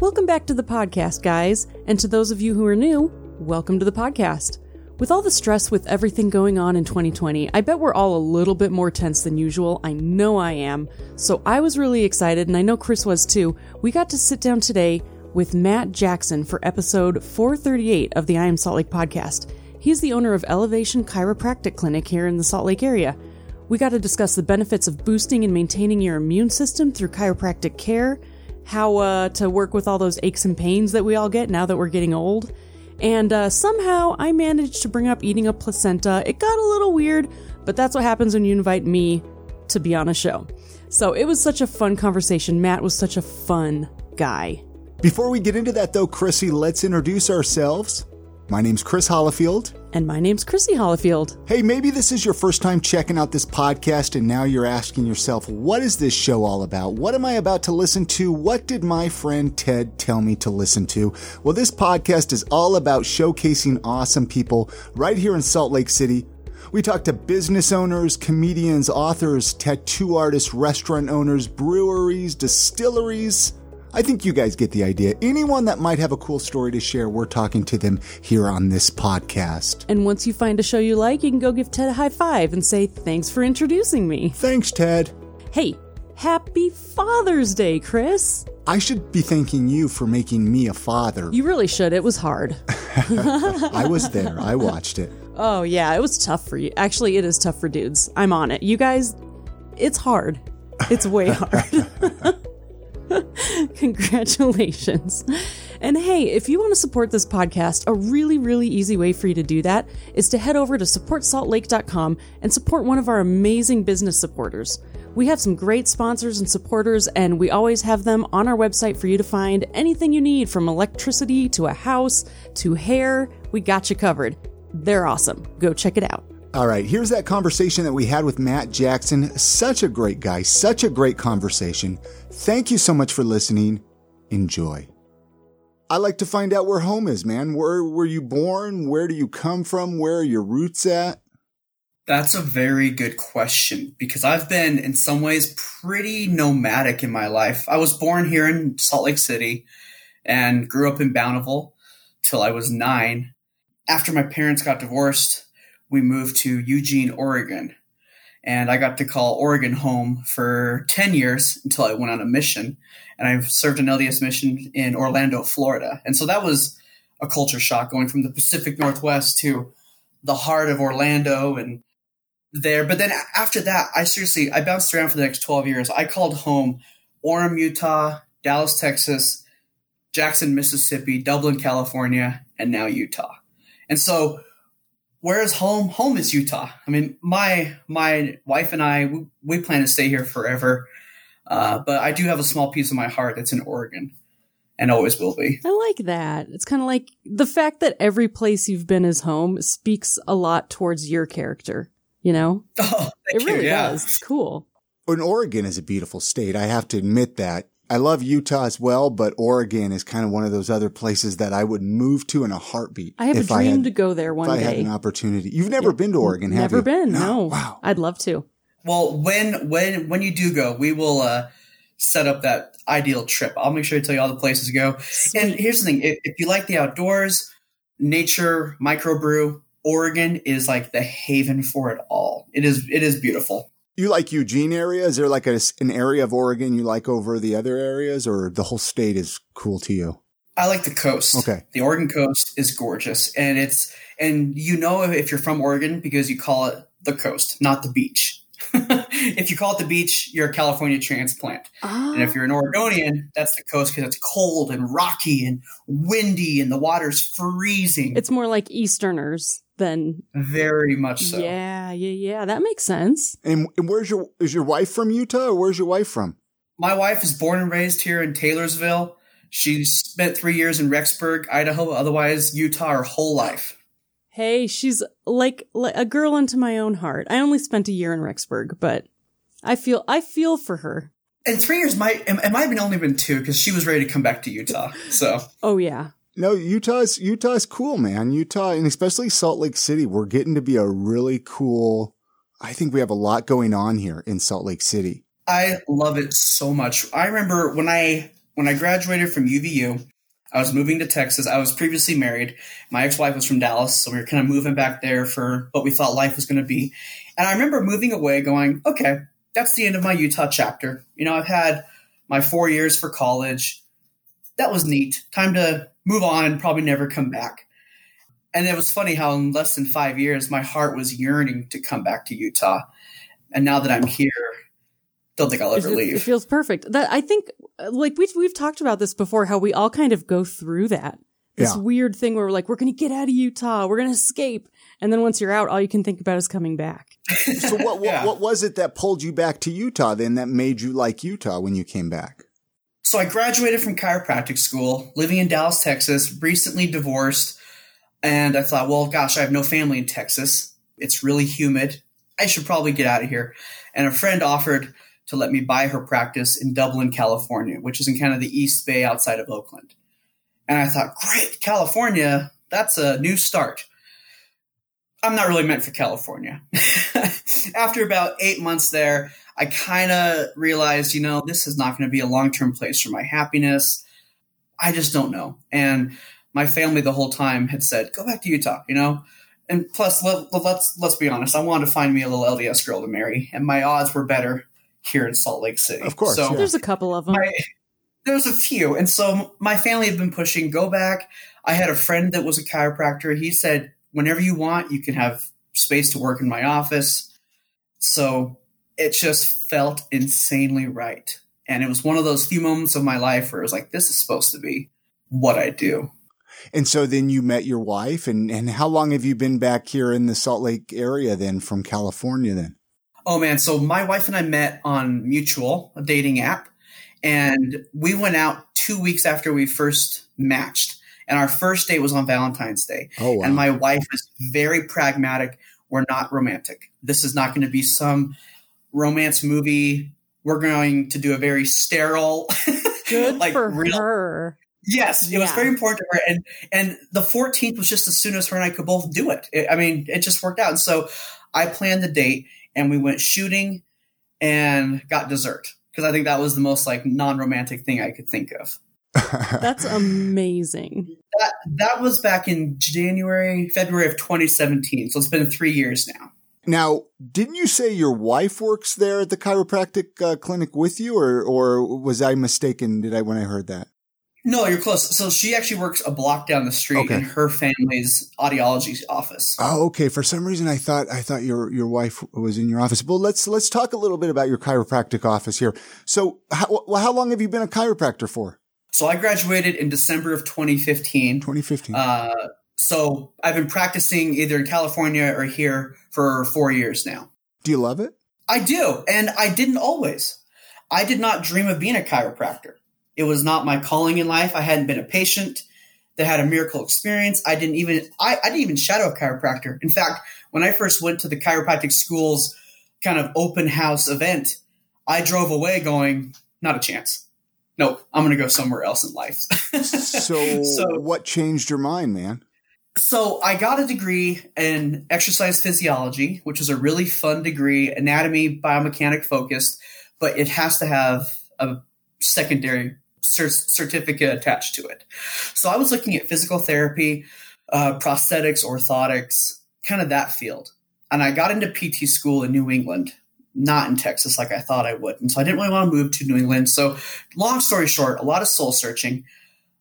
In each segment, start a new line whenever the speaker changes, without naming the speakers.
Welcome back to the podcast, guys. And to those of you who are new, welcome to the podcast. With all the stress with everything going on in 2020, I bet we're all a little bit more tense than usual. I know I am. So I was really excited, and I know Chris was too. We got to sit down today with Matt Jackson for episode 438 of the I Am Salt Lake podcast. He's the owner of Elevation Chiropractic Clinic here in the Salt Lake area. We got to discuss the benefits of boosting and maintaining your immune system through chiropractic care, how uh, to work with all those aches and pains that we all get now that we're getting old. And uh, somehow I managed to bring up eating a placenta. It got a little weird, but that's what happens when you invite me to be on a show. So it was such a fun conversation. Matt was such a fun guy.
Before we get into that, though, Chrissy, let's introduce ourselves. My name's Chris Hollifield.
And my name's Chrissy Hollifield.
Hey, maybe this is your first time checking out this podcast, and now you're asking yourself, what is this show all about? What am I about to listen to? What did my friend Ted tell me to listen to? Well, this podcast is all about showcasing awesome people right here in Salt Lake City. We talk to business owners, comedians, authors, tattoo artists, restaurant owners, breweries, distilleries I think you guys get the idea. Anyone that might have a cool story to share, we're talking to them here on this podcast.
And once you find a show you like, you can go give Ted a high five and say, Thanks for introducing me.
Thanks, Ted.
Hey, happy Father's Day, Chris.
I should be thanking you for making me a father.
You really should. It was hard.
I was there. I watched it.
Oh, yeah, it was tough for you. Actually, it is tough for dudes. I'm on it. You guys, it's hard. It's way hard. Congratulations. And hey, if you want to support this podcast, a really, really easy way for you to do that is to head over to supportsaltlake.com and support one of our amazing business supporters. We have some great sponsors and supporters, and we always have them on our website for you to find anything you need from electricity to a house to hair. We got you covered. They're awesome. Go check it out.
All right, here's that conversation that we had with Matt Jackson. Such a great guy, such a great conversation. Thank you so much for listening. Enjoy. I like to find out where home is, man. Where were you born? Where do you come from? Where are your roots at?
That's a very good question because I've been, in some ways, pretty nomadic in my life. I was born here in Salt Lake City and grew up in Bountiful till I was nine. After my parents got divorced, we moved to Eugene, Oregon. And I got to call Oregon home for 10 years until I went on a mission. And I served an LDS mission in Orlando, Florida. And so that was a culture shock going from the Pacific Northwest to the heart of Orlando and there. But then after that, I seriously, I bounced around for the next 12 years. I called home Orem, Utah, Dallas, Texas, Jackson, Mississippi, Dublin, California, and now Utah. And so where's home? Home is Utah. I mean, my my wife and I we, we plan to stay here forever, uh, but I do have a small piece of my heart that's in Oregon, and always will be.
I like that. It's kind of like the fact that every place you've been is home speaks a lot towards your character. You know,
oh,
it really
you, yeah.
does. It's cool.
And Oregon is a beautiful state. I have to admit that. I love Utah as well, but Oregon is kind of one of those other places that I would move to in a heartbeat.
I have a dream had, to go there one
if
day.
I had an opportunity. You've never been to Oregon, have
never
you?
been. No.
no. Wow.
I'd love to.
Well, when when when you do go, we will uh, set up that ideal trip. I'll make sure to tell you all the places to go.
Sweet.
And here's the thing: if, if you like the outdoors, nature, microbrew, Oregon is like the haven for it all. It is it is beautiful.
You like Eugene area? Is there like a, an area of Oregon you like over the other areas, or the whole state is cool to you?
I like the coast.
Okay,
the Oregon coast is gorgeous, and it's and you know if you're from Oregon because you call it the coast, not the beach. if you call it the beach, you're a California transplant.
Oh.
And if ah. you're an Oregonian, that's the coast because it's cold and rocky and windy and the water's freezing.
It's more like Easterners than
very much so.
Yeah, yeah, yeah. That makes sense.
And, and where's your is your wife from Utah or where's your wife from?
My wife is born and raised here in Taylorsville. She spent three years in Rexburg, Idaho. Otherwise, Utah her whole life.
Hey, she's like, like a girl into my own heart. I only spent a year in Rexburg, but I feel I feel for her.
And three years might it might have been only been two because she was ready to come back to Utah. So
oh yeah,
no, Utah's Utah's cool, man. Utah and especially Salt Lake City, we're getting to be a really cool. I think we have a lot going on here in Salt Lake City.
I love it so much. I remember when I when I graduated from UVU, I was moving to Texas. I was previously married. My ex wife was from Dallas, so we were kind of moving back there for what we thought life was going to be. And I remember moving away going, okay, that's the end of my Utah chapter. You know, I've had my four years for college. That was neat. Time to move on and probably never come back. And it was funny how in less than five years, my heart was yearning to come back to Utah. And now that I'm here, don't think I'll ever
it,
leave.
It feels perfect. That I think, uh, like we've we've talked about this before, how we all kind of go through that. This
Yeah.
weird thing where we're like, we're going to get out of Utah, we're going to escape, and then once you're out, all you can think about is coming back.
So what, what
Yeah.
what was it that pulled you back to Utah then that made you like Utah when you came back?
So I graduated from chiropractic school, living in Dallas, Texas, recently divorced. And I thought, well, gosh, I have no family in Texas. It's really humid. I should probably get out of here. And a friend offered to let me buy her practice in Dublin, California, which is in kind of the East Bay outside of Oakland. And I thought, great, California, that's a new start. I'm not really meant for California. After about eight months there, I kind of realized, you know, this is not going to be a long term place for my happiness. I just don't know. And my family the whole time had said, go back to Utah, you know? And plus, let, let's let's be honest. I wanted to find me a little LDS girl to marry, and my odds were better here in Salt Lake City.
Of course,
so
yeah.
There's a couple of them.
my, there was a few, and so my family had been pushing go back. I had a friend that was a chiropractor. He said, whenever you want, you can have space to work in my office. So it just felt insanely right, and it was one of those few moments of my life where it was like, this is supposed to be what I do.
And so then you met your wife and, and how long have you been back here in the Salt Lake area then from California then?
Oh man, so my wife and I met on Mutual, a dating app, and we went out two weeks after we first matched. And our first date was on Valentine's Day.
Oh, wow.
And my wife is very pragmatic. We're not romantic. This is not going to be some romance movie. We're going to do a very sterile,
Good
like
for
real-
her.
Yes, it was very important to her, and and the 14th was just as soon as her and I could both do it. It- I mean, it just worked out. And so I planned the date, and we went shooting, and got dessert because I think that was the most like non-romantic thing I could think of.
That's amazing.
That that was back in January, February of 2017. So it's been three years now.
Now, didn't you say your wife works there at the chiropractic uh, clinic with you, or or was I mistaken? Did I when I heard that?
No, you're close. So she actually works a block down the street
Okay.
in her family's audiology office.
Oh, okay. For some reason, I thought I thought your your wife was in your office. Well, let's let's talk a little bit about your chiropractic office here. So, how, well, how long have you been a chiropractor for?
So I graduated in December of 2015.
2015.
Uh, so I've been practicing either in California or here for four years now.
Do you love it?
I do, and I didn't always. I did not dream of being a chiropractor. It was not my calling in life. I hadn't been a patient that had a miracle experience. I didn't even I, I didn't even shadow a chiropractor. In fact, when I first went to the chiropractic school's kind of open house event, I drove away going, not a chance. Nope, I'm going to go somewhere else in life.
So,
So-
what changed your mind, man?
So I got a degree in exercise physiology, which is a really fun degree, anatomy, biomechanic focused, but it has to have a secondary cer- certificate attached to it. So I was looking at physical therapy, uh, prosthetics, orthotics, kind of that field. And I got into PT school in New England, not in Texas like I thought I would. And so I didn't really want to move to New England. So long story short, a lot of soul searching.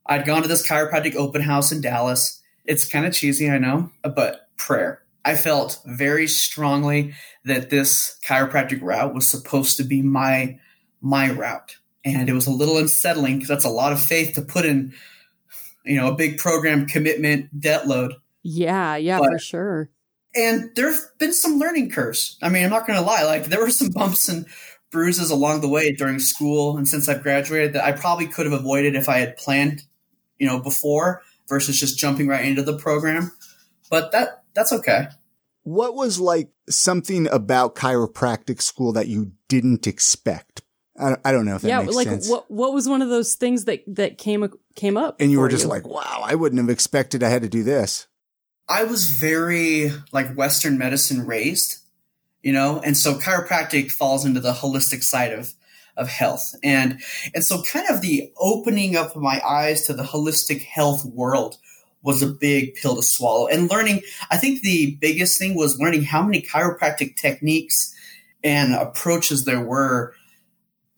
I'd gone to this chiropractic open house in Dallas. It's kind of cheesy, I know, but prayer. I felt very strongly that this chiropractic route was supposed to be my my route. And it was a little unsettling because that's a lot of faith to put in, you know, a big program commitment, debt load.
Yeah, yeah,
But-
for sure.
And there have been some learning curves. I mean, I'm not going to lie. Like, there were some bumps and bruises along the way during school and since I've graduated that I probably could have avoided if I had planned, you know, before versus just jumping right into the program. But that that's okay.
What was like something about chiropractic school that you didn't expect? I, I don't know if that
Yeah,
makes
like
sense.
what what was one of those things that that came came up?
and you were
for
just like, wow, I wouldn't have expected I had to do this.
I was very like Western medicine raised, you know, and so chiropractic falls into the holistic side of of health. And and so kind of the opening up of my eyes to the holistic health world was a big pill to swallow. And learning, I think the biggest thing was learning how many chiropractic techniques and approaches there were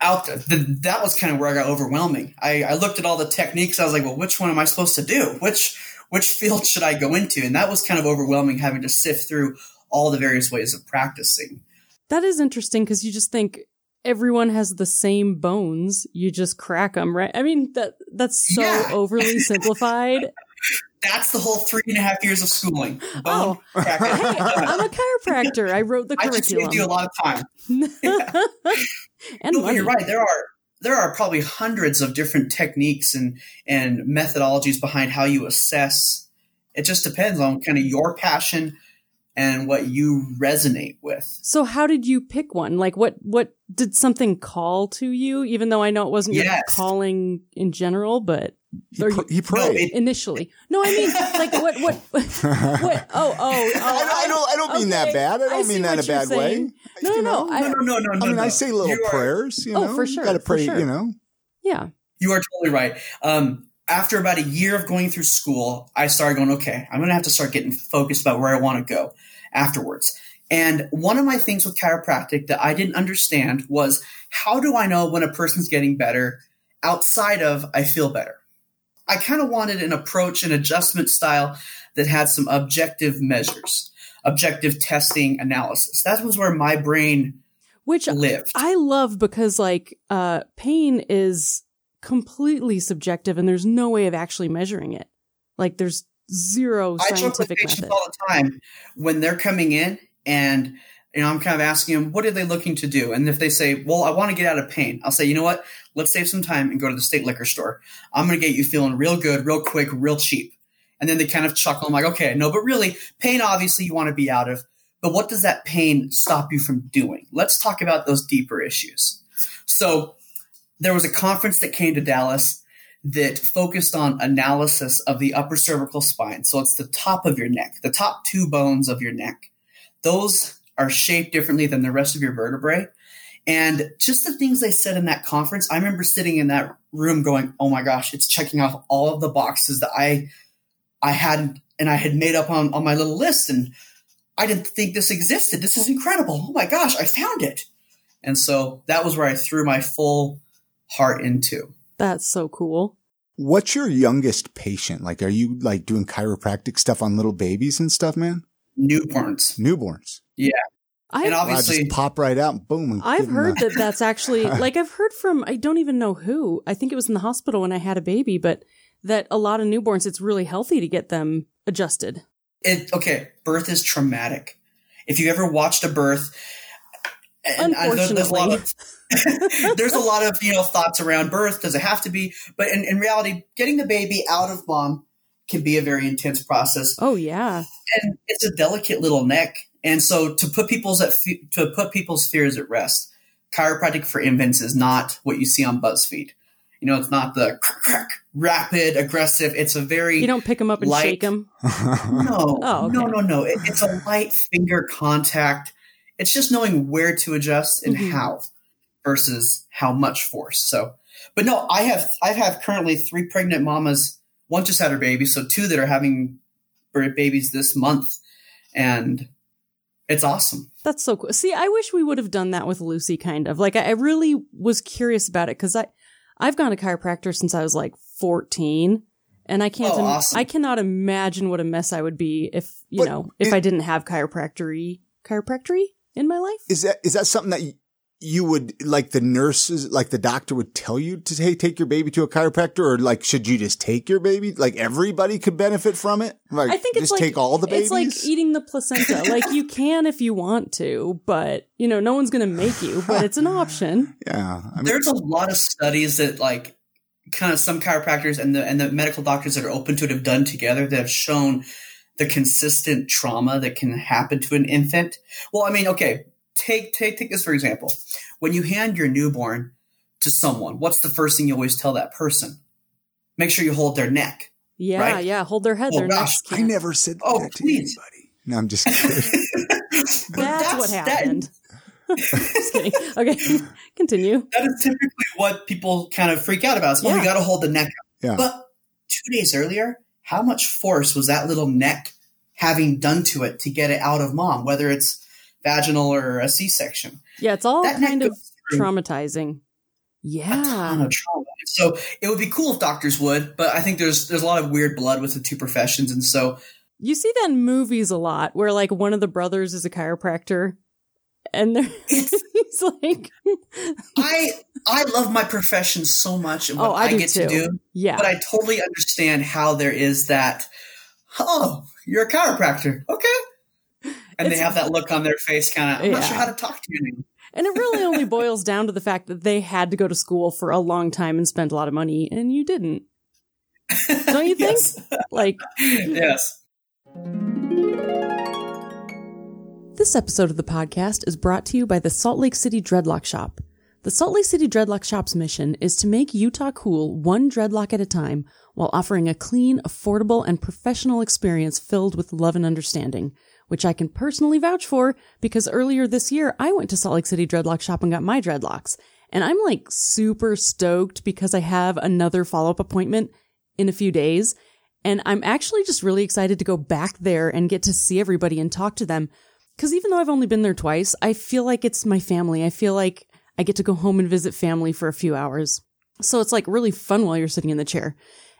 out there. The, that was kind of where I got overwhelming. I, I looked at all the techniques. I was like, well, which one am I supposed to do? Which which field should I go into? And that was kind of overwhelming having to sift through all the various ways of practicing.
That is interesting because you just think everyone has the same bones. You just crack them, right? I mean, that that's so yeah. overly simplified.
That's the whole three and a half years of schooling. Bone
oh, hey, I'm a chiropractor. I wrote the curriculum. I just
saved you a lot of time. and no, you're right. There are there are probably hundreds of different techniques and and methodologies behind how you assess. It just depends on kind of your passion and what you resonate with.
So how did you pick one? Like what what did something call to you even though I know it wasn't yes. your calling in general, but
he, pr- he prayed
no, it, initially. No, I mean like what what what oh oh, oh
I, don't, I don't I don't mean that bad. I don't I mean that in a bad saying. way.
No, no,
no, I, no, no, no, no, I
mean,
no.
I say little you prayers. You
oh, for sure.
Got to pray.
Sure.
You know.
Yeah.
You are totally right. Um, after about a year of going through school, I started going, okay, I'm going to have to start getting focused about where I want to go afterwards. And one of my things with chiropractic that I didn't understand was how do I know when a person's getting better outside of I feel better? I kind of wanted an approach, an adjustment style that had some objective measures, objective testing analysis. That was where my brain
which
lived.
I love because like uh, pain is completely subjective and there's no way of actually measuring it. Like there's zero scientific
I patients
method.
all the time when they're coming in and you know I'm kind of asking them what are they looking to do and if they say well I want to get out of pain I'll say you know what let's save some time and go to the state liquor store I'm going to get you feeling real good real quick real cheap and then they kind of chuckle I'm like okay no but really pain obviously you want to be out of but what does that pain stop you from doing? Let's talk about those deeper issues. So there was a conference that came to Dallas that focused on analysis of the upper cervical spine. So it's the top of your neck, the top two bones of your neck. Those are shaped differently than the rest of your vertebrae. And just the things they said in that conference, I remember sitting in that room going, "Oh my gosh, it's checking off all of the boxes that I I had and I had made up on, on my little list and I didn't think this existed. This is incredible. Oh my gosh, I found it. And so that was where I threw my full heart into.
That's so cool.
What's your youngest patient? Like, are you like doing chiropractic stuff on little babies and stuff, man?
Newborns.
Newborns.
Yeah.
I've,
and obviously,
just pop right out, and boom. And
I've heard that that's actually like I've heard from I don't even know who. I think it was in the hospital when I had a baby, but that a lot of newborns, it's really healthy to get them adjusted.
It okay. Birth is traumatic. If you ever watched a birth,
and Unfortunately.
there's a lot of there's a lot of you know thoughts around birth. Does it have to be? But in, in reality, getting the baby out of mom can be a very intense process.
Oh yeah,
and it's a delicate little neck. And so to put people's at to put people's fears at rest, chiropractic for infants is not what you see on BuzzFeed. You know, it's not the rapid, aggressive. It's a very
you don't pick them up and
light,
shake them.
No, oh, okay. no, no, no. It, it's a light finger contact. It's just knowing where to adjust and mm-hmm. how versus how much force. So, but no, I have I've currently three pregnant mamas. One just had her baby, so two that are having babies this month, and it's awesome.
That's so cool. See, I wish we would have done that with Lucy. Kind of like I really was curious about it because I I've gone to chiropractor since I was like 14 and I can't,
oh, awesome.
I cannot imagine what a mess I would be if, you but know, if it, I didn't have chiropractory, chiropractory in my life.
Is that, is that something that you would like the nurses, like the doctor would tell you to hey, take your baby to a chiropractor, or like should you just take your baby? Like everybody could benefit from it. Like
I think it's
just
like,
take all the babies.
It's like eating the placenta. like you can if you want to, but you know no one's going to make you. But it's an option.
yeah,
I mean, there's a lot of studies that like kind of some chiropractors and the and the medical doctors that are open to it have done together that have shown the consistent trauma that can happen to an infant. Well, I mean, okay, take take take this for example. When you hand your newborn to someone, what's the first thing you always tell that person? Make sure you hold their neck.
Yeah,
right?
yeah, hold their head.
Oh,
their
gosh,
I never said
oh,
that to
please.
anybody. No, I'm just kidding.
that's, that's, what happened.
That,
Just kidding. Okay, continue.
That is typically what people kind of freak out about. Is, oh,
Yeah.
you got to hold the neck. up.
Yeah.
But two days earlier, how much force was that little neck having done to it to get it out of mom, whether it's vaginal or a C-section?
Yeah, it's all
That
kind of traumatizing.
a ton
Yeah.
of trauma. So it would be cool if doctors would, but I think there's there's a lot of weird blood with the two professions, and so
You see that in movies a lot where like one of the brothers is a chiropractor and they're he's like
I I love my profession so much and what
Oh, I
I, get
too.
to do,
Yeah.
but I totally understand how there is that. Oh, you're a chiropractor, okay? And they have that look on their face, kind of. I'm not sure how to talk to you anymore.
And it really only boils down to the fact that they had to go to school for a long time and spend a lot of money, and you didn't. Don't you think?
yes.
Like,
yes.
This episode of the podcast is brought to you by the Salt Lake City Dreadlock Shop. The Salt Lake City Dreadlock Shop's mission is to make Utah cool one dreadlock at a time while offering a clean, affordable, and professional experience filled with love and understanding, which I can personally vouch for because earlier this year I went to Salt Lake City Dreadlock Shop and got my dreadlocks. And I'm like super stoked because I have another follow up appointment in a few days. And I'm actually just really excited to go back there and get to see everybody and talk to them. Cause even though I've only been there twice, I feel like it's my family. I feel like I get to go home and visit family for a few hours. So it's like really fun while you're sitting in the chair.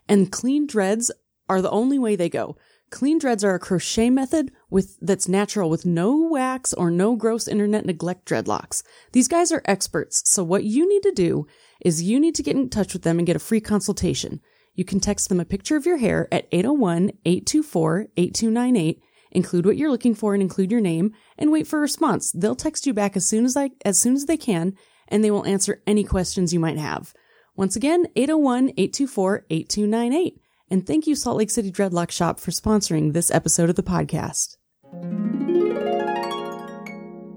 And clean dreads are the only way they go. Clean dreads are a crochet method with that's natural with no wax or no gross internet neglect dreadlocks. These guys are experts, so what you need to do is you need to get in touch with them and get a free consultation. You can text them a picture of your hair at 801-824-8298, include what you're looking for and include your name, and wait for a response. They'll text you back as soon as I as soon as they can, and they will answer any questions you might have. Once again, 801-824-8298. And thank you, Salt Lake City Dreadlock Shop, for sponsoring this episode of the podcast.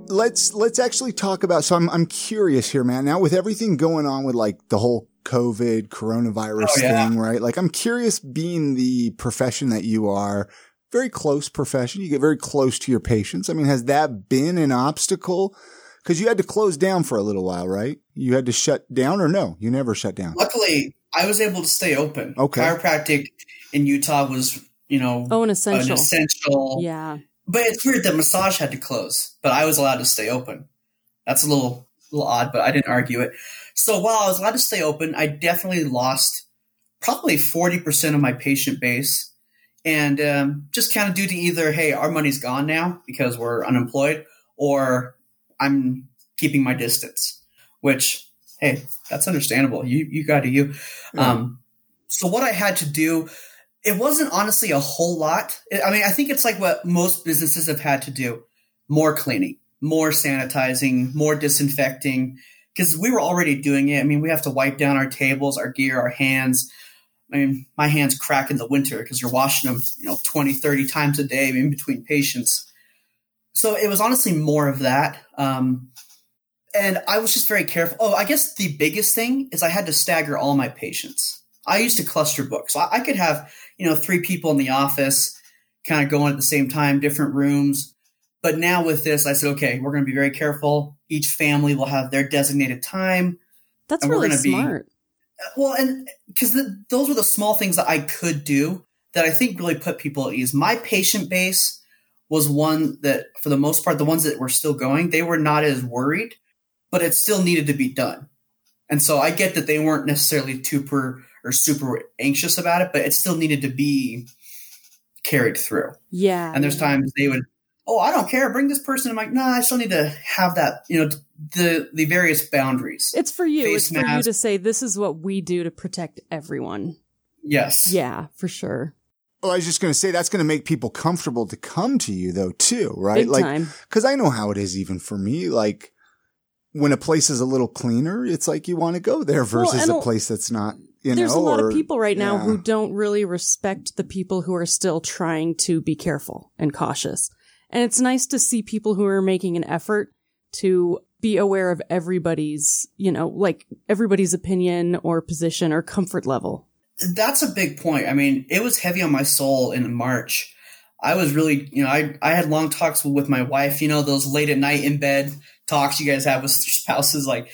let's let's actually talk about so I'm I'm curious here, man. Now with everything going on with like the whole COVID coronavirus
Oh, yeah.
thing, right? Like I'm curious being the profession that you are, very close profession. You get very close to your patients. I mean, has that been an obstacle? Because you had to close down for a little while, right? You had to shut down or no? You never shut down.
Luckily, I was able to stay open.
Okay.
Chiropractic in Utah was, you know,
Oh, an
an
essential.
essential.
Yeah.
But it's weird that massage had to close, but I was allowed to stay open. That's a little little odd, but I didn't argue it. So while I was allowed to stay open, I definitely lost probably forty percent of my patient base, and um, just kind of due to either hey, our money's gone now because we're unemployed, or I'm keeping my distance. Which hey, that's understandable. You you got to you.
Yeah.
Um, so what I had to do it wasn't honestly a whole lot. I mean, I think it's like what most businesses have had to do more cleaning, more sanitizing, more disinfecting, because we were already doing it. I mean, we have to wipe down our tables, our gear, our hands. I mean, my hands crack in the winter because you're washing them, you know, 20, 30 times a day in between patients. So it was honestly more of that. Um, and I was just very careful. Oh, I guess the biggest thing is I had to stagger all my patients. I used to cluster book. So I, I could have, you know, three people in the office kind of going at the same time, different rooms. But now with this, I said, okay, we're going to be very careful. Each family will have their designated time.
That's really
gonna be-
smart.
Well, and because those were the small things that I could do that I think really put people at ease. My patient base was one that, for the most part, the ones that were still going, they were not as worried, but it still needed to be done. And so I get that they weren't necessarily super or super anxious about it, but it still needed to be carried through.
Yeah.
And there's times they would, oh, I don't care, bring this person. I'm like, no, I still need to have that, you know, the the various boundaries.
It's for you.
face
It's for you to say this is what we do to protect everyone.
Yes.
Yeah, for sure.
Oh, I was just going to say that's going to make people comfortable to come to you though, too, right?
Big
like, cause I know how it is even for me. Like when a place is a little cleaner, it's like you want to go there versus
and
a
a-
place that's not, you know,
There's
know,
a lot
or-
of people right now
yeah.
who don't really respect the people who are still trying to be careful and cautious. And it's nice to see people who are making an effort to be aware of everybody's, you know, like everybody's opinion or position or comfort level.
That's a big point. I mean, it was heavy on my soul in March. I was really, you know, I, I had long talks with my wife, you know, those late at night in bed talks you guys have with spouses. Like,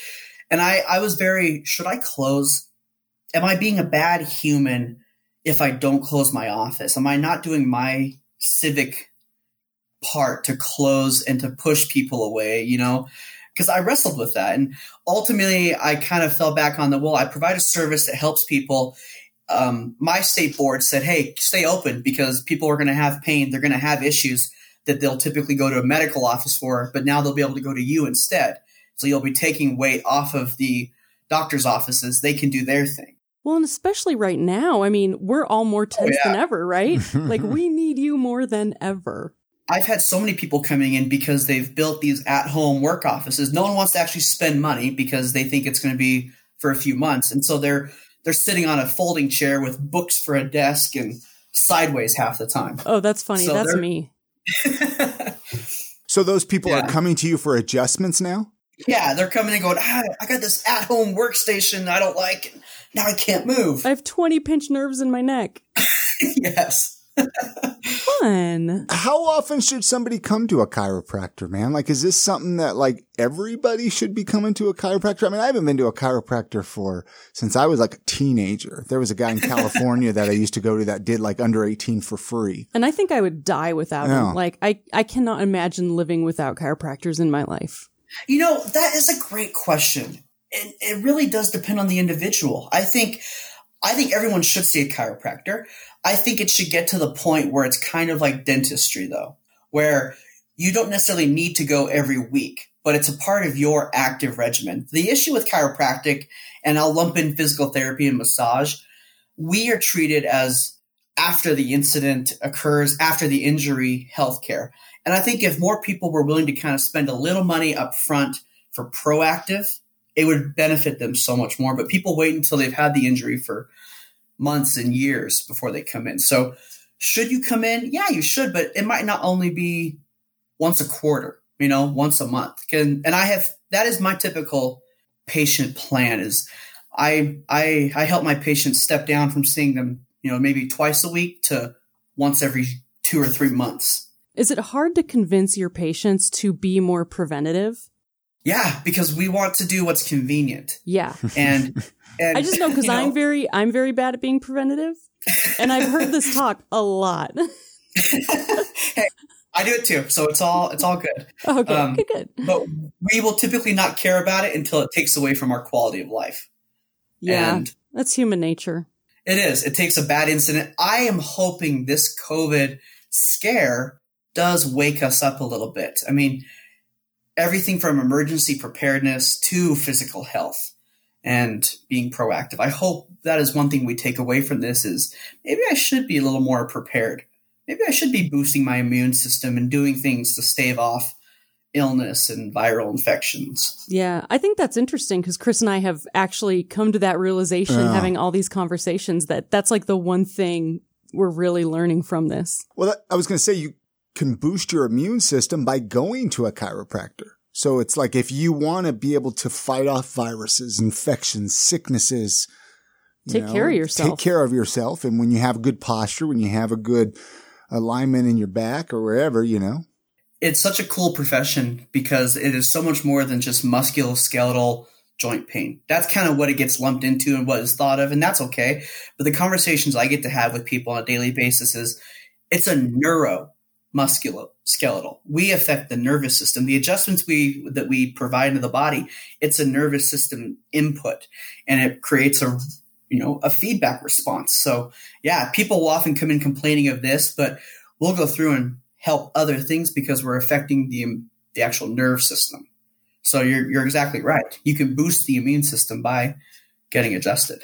and I, I was very, should I close? Am I being a bad human if I don't close my office? Am I not doing my civic part to close and to push people away, you know? Because I wrestled with that. And ultimately, I kind of fell back on the, well, I provide a service that helps people. Um, my state board said, hey, stay open because people are going to have pain. They're going to have issues that they'll typically go to a medical office for, but now they'll be able to go to you instead. So you'll be taking weight off of the doctor's offices. They can do their thing.
Well, and especially right now, I mean, we're all more tense oh, yeah. than ever, right? like we need you more than ever.
I've had so many people coming in because they've built these at home work offices. No one wants to actually spend money because they think it's going to be for a few months. And so they're they're sitting on a folding chair with books for a desk and sideways half the time.
Oh, that's funny. So that's me.
so those people yeah. are coming to you for adjustments now?
Yeah, they're coming and going, ah, I got this at home workstation I don't like. Now I can't move.
I have 20 pinched nerves in my neck.
yes.
Fun.
How often should somebody come to a chiropractor, man? Like, is this something that like everybody should be coming to a chiropractor? I mean, I haven't been to a chiropractor for since I was like a teenager. There was a guy in California that I used to go to that did like under 18 for free.
And I think I would die without yeah. him. Like, I, I cannot imagine living without chiropractors in my life.
You know, that is a great question. And it really does depend on the individual. I think, I think everyone should see a chiropractor. I think it should get to the point where it's kind of like dentistry, though, where you don't necessarily need to go every week, but it's a part of your active regimen. The issue with chiropractic, and I'll lump in physical therapy and massage, we are treated as after the incident occurs, after the injury, healthcare. And I think if more people were willing to kind of spend a little money up front for proactive, it would benefit them so much more. But people wait until they've had the injury for months and years before they come in. So should you come in? Yeah, you should, but it might not only be once a quarter, you know, once a month. And, and I have, that is my typical patient plan is I, I, I help my patients step down from seeing them, you know, maybe twice a week to once every two or three months.
Is it hard to convince your patients to be more preventative?
Yeah, because we want to do what's convenient.
Yeah.
And and,
I just know because I'm very I'm very bad at being preventative, and I've heard this talk a lot.
hey, I do it too, so it's all it's all good.
Okay, um, good, good.
But we will typically not care about it until it takes away from our quality of life.
Yeah, and that's human nature.
It is. It takes a bad incident. I am hoping this COVID scare does wake us up a little bit. I mean, everything from emergency preparedness to physical health and being proactive. I hope that is one thing we take away from this is maybe I should be a little more prepared. Maybe I should be boosting my immune system and doing things to stave off illness and viral infections.
Yeah, I think that's interesting because Chris and I have actually come to that realization yeah. having all these conversations that that's like the one thing we're really learning from this.
Well, I was going to say you can boost your immune system by going to a chiropractor. So it's like if you want to be able to fight off viruses, infections, sicknesses,
take know, care of yourself.
Take care of yourself. And when you have good posture, when you have a good alignment in your back or wherever, you know.
It's such a cool profession because it is so much more than just musculoskeletal joint pain. That's kind of what it gets lumped into and what is thought of, and that's okay. But the conversations I get to have with people on a daily basis is it's a neuro musculoskeletal. We affect the nervous system. The adjustments we that we provide to the body, it's a nervous system input, and it creates a you know a feedback response. So yeah, people will often come in complaining of this, but we'll go through and help other things because we're affecting the the actual nerve system. So you're you're exactly right. You can boost the immune system by getting adjusted.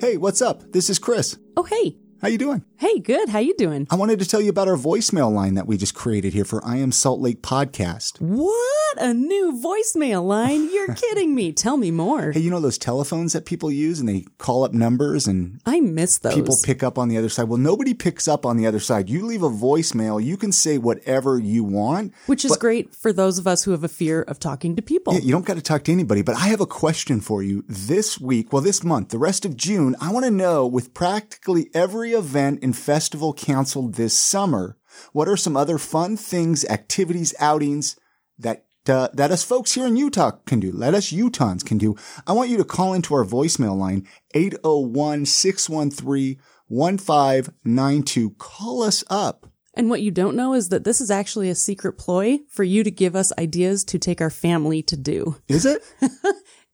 Hey, what's up? This is Chris.
Oh, hey.
How you doing?
Hey, good. How you doing?
I wanted to tell you about our voicemail line that we just created here for I Am Salt Lake podcast.
What? A new voicemail line? You're kidding me. Tell me more.
Hey, you know those telephones that people use and they call up numbers and
I miss those.
People pick up on the other side. Well, nobody picks up on the other side. You leave a voicemail, you can say whatever you want.
Which is great for those of us who have a fear of talking to people.
Yeah, you don't got to talk to anybody, but I have a question for you this week. Well, this month, the rest of June, I want to know with practically every event in festival canceled this summer. What are some other fun things, activities, outings that uh, that us folks here in Utah can do, let us Utahns can do. I want you to call into our voicemail line, 801-613-1592. Call us up.
And what you don't know is that this is actually a secret ploy for you to give us ideas to take our family to do.
Is it?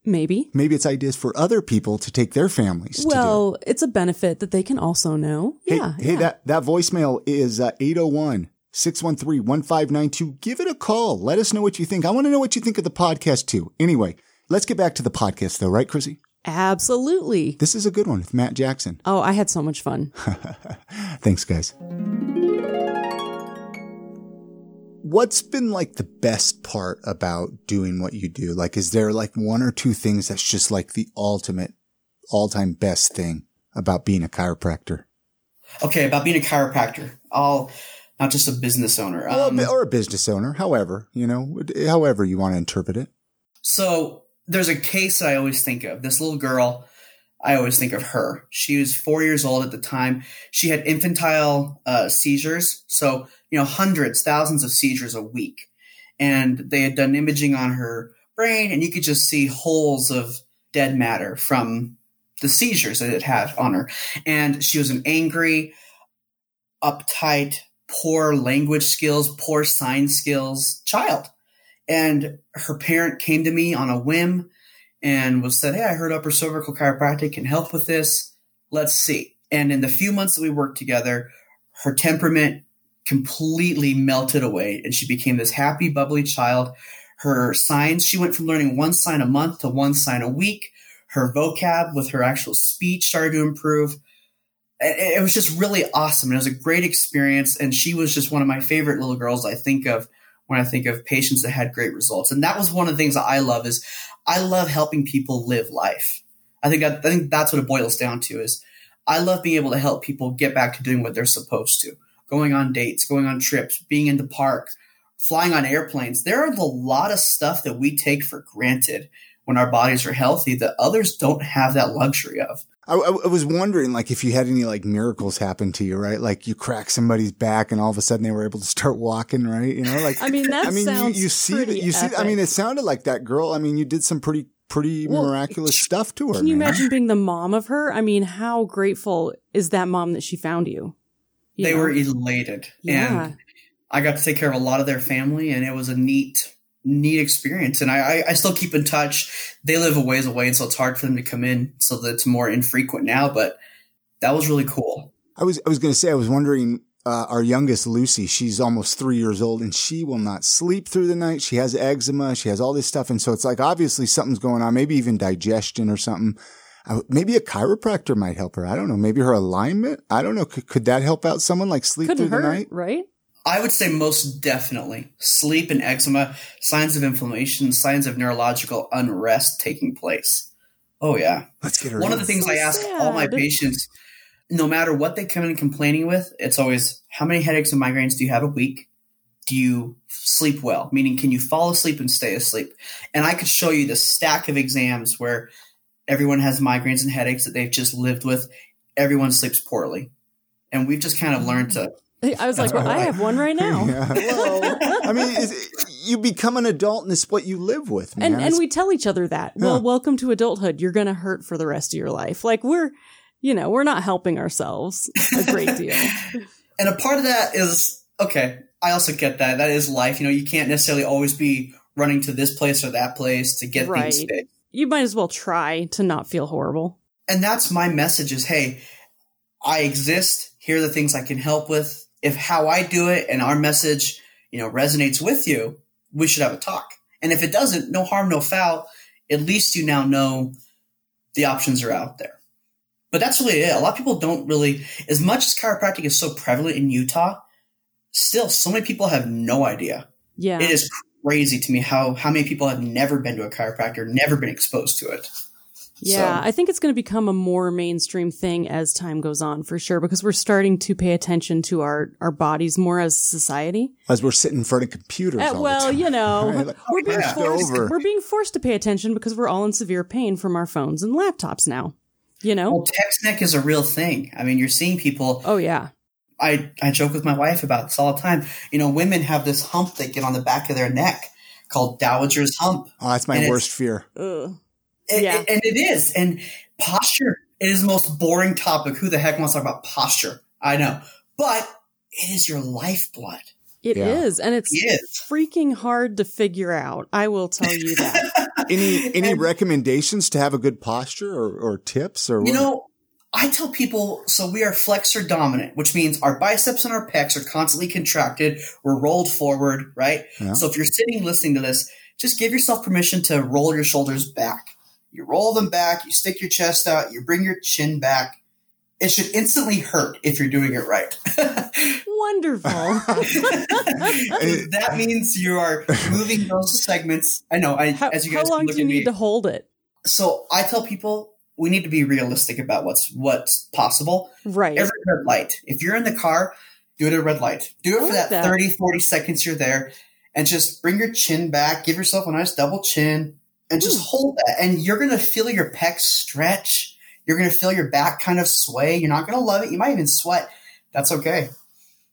Maybe.
Maybe it's ideas for other people to take their families
well, it's a benefit that they can also know.
do.
yeah.
Hey, hey
yeah.
that, that voicemail is uh, 801 613 1592. Give it a call. Let us know what you think. I want to know what you think of the podcast too. Anyway, let's get back to the podcast though, right, Chrissy?
Absolutely.
This is a good one with Matt Jackson.
Oh, I had so much fun.
Thanks, guys. What's been like the best part about doing what you do? Like, is there like one or two things that's just like the ultimate, all time best thing about being a chiropractor?
Okay, about being a chiropractor. I'll not just a business owner.
Or a
Um,
or a business owner, however, you know, however you want to interpret it.
So there's a case I always think of. This little girl, I always think of her. She was four years old at the time. She had infantile uh, seizures. So, you know, hundreds, thousands of seizures a week. And they had done imaging on her brain, and you could just see holes of dead matter from the seizures that it had on her. And she was an angry, uptight, poor language skills, poor sign skills child and her parent came to me on a whim and was said, "Hey, I heard upper cervical chiropractic can help with this. Let's see." And in the few months that we worked together, her temperament completely melted away, and she became this happy, bubbly child. Her signs, she went from learning one sign a month to one sign a week. Her vocab with her actual speech started to improve. It was just really awesome. It was a great experience, and she was just one of my favorite little girls. I think of when I think of patients that had great results. And that was one of the things that I love is I love helping people live life. I think I think that's what it boils down to is I love being able to help people get back to doing what they're supposed to. Going on dates, going on trips, being in the park, flying on airplanes. There are a lot of stuff that we take for granted when our bodies are healthy that others don't have that luxury of.
I, I I was wondering, like, if you had any like miracles happen to you, right? Like you crack somebody's back, and all of a sudden they were able to start walking, right? You know, like
I mean, that
I mean, you,
sounds
you see,
pretty
that you see. I mean, it sounded like that girl. I mean, you did some pretty, pretty
Well,
miraculous stuff to her.
Can you
man.
imagine being the mom of her? I mean, how grateful is that mom that she found you? You
they
know?
were elated.
Yeah.
And I got to take care of a lot of their family, and it was a neat, neat experience. And I, I, I still keep in touch. They live a ways away, and so it's hard for them to come in, so that it's more infrequent now. But that was really cool.
I was, I was going to say, I was wondering. Uh, our youngest Lucy, she's almost three years old and she will not sleep through the night. She has eczema. She has all this stuff. And so it's like, obviously something's going on, maybe even digestion or something. Uh, maybe a chiropractor might help her. I don't know. Maybe her alignment. I don't know. Could, could that help out someone like sleep
Couldn't
through
hurt,
the night?
right?
I would say most definitely sleep and eczema, signs of inflammation, signs of neurological unrest taking place. Oh yeah.
Let's get her.
One
in.
of the things
So
I ask all my patients, no matter what they come in complaining with, it's always how many headaches and migraines do you have a week? Do you sleep well? Meaning, can you fall asleep and stay asleep? And I could show you the stack of exams where everyone has migraines and headaches that they've just lived with. Everyone sleeps poorly. And we've just kind of learned to
I was like, well, I have one right now.
Yeah. I mean, is you become an adult and it's what you live with, man.
And and we tell each other that. Well,
Yeah.
welcome to adulthood. You're gonna hurt for the rest of your life. Like we're, you know, we're not helping ourselves a great deal.
And a part of that is okay. I also get that. That is life. You know, you can't necessarily always be running to this place or that place to get
Right.
things fixed.
You might as well try to not feel horrible.
And that's my message is, hey, I exist. Here are the things I can help with. If how I do it and our message, you know, resonates with you, we should have a talk. And if it doesn't, no harm, no foul. At least you now know the options are out there. But that's really it. A lot of people don't really, as much as chiropractic is so prevalent in Utah, still so many people have no idea.
Yeah.
It is crazy to me how how many people have never been to a chiropractor, never been exposed to it.
Yeah,
So-
I think it's going to become a more mainstream thing as time goes on for sure because we're starting to pay attention to our our bodies more as society.
as we're sitting in front of computers.
Uh,
all the
well,
time.
you know,
Right? Like,
we're being
yeah.
forced we're being forced to pay attention because we're all in severe pain from our phones and laptops now. You know?
Well, text neck is a real thing. I mean, you're seeing people
Oh yeah.
I, I joke with my wife about this all the time. You know, women have this hump they get on the back of their neck called Dowager's hump.
Oh, that's my
And
worst fear.
Ugh.
It-
Yeah.
it- and it is. And posture it is the most boring topic. Who the heck wants to talk about posture? I know. But it is your lifeblood.
It is,
Yeah.
and it's
It is.
freaking hard to figure out. I will tell you that.
Any any recommendations to have a good posture or, or tips or
You
what?
know, I tell people so we are flexor dominant, which means our biceps and our pecs are constantly contracted. We're rolled forward, right?
Yeah.
So if you're sitting listening to this, just give yourself permission to roll your shoulders back. You roll them back, you stick your chest out, you bring your chin back. It should instantly hurt if you're doing it right.
Wonderful.
that means you are moving those segments. I know. I,
How,
as you guys
how
long
do you need
me,
to hold it?
so I tell people we need to be realistic about what's what's possible.
Right.
Every red light. If you're in the car, do it at a red light. Do it
I
for
like
that,
that.
30, 40 seconds you're there and just bring your chin back. Give yourself a nice double chin and just hold that. And you're going to feel your pecs stretch. You're going to feel your back kind of sway. You're not going to love it. You might even sweat. That's okay.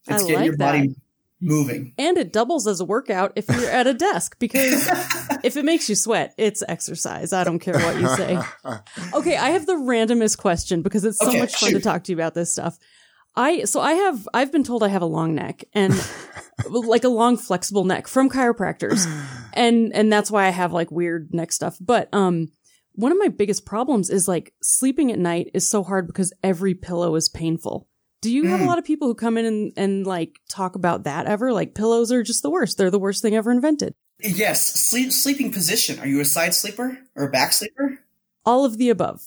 It's
I
getting
like
your body moving.
and it doubles as a workout if you're at a desk because if it makes you sweat, it's exercise. I don't care what you say. Okay, I have the randomest question because it's so
Okay,
much fun to talk to you about this stuff. I so I have I've been told I have a long neck and like a long flexible neck from chiropractors. And and that's why I have like weird neck stuff. But um one of my biggest problems is like sleeping at night is so hard because every pillow is painful. Do you have a
Mm.
lot of people who come in and, and like talk about that ever? Like pillows are just the worst. They're the worst thing ever invented.
Yes, sleep, sleeping position. Are you a side sleeper or a back sleeper?
All of the above.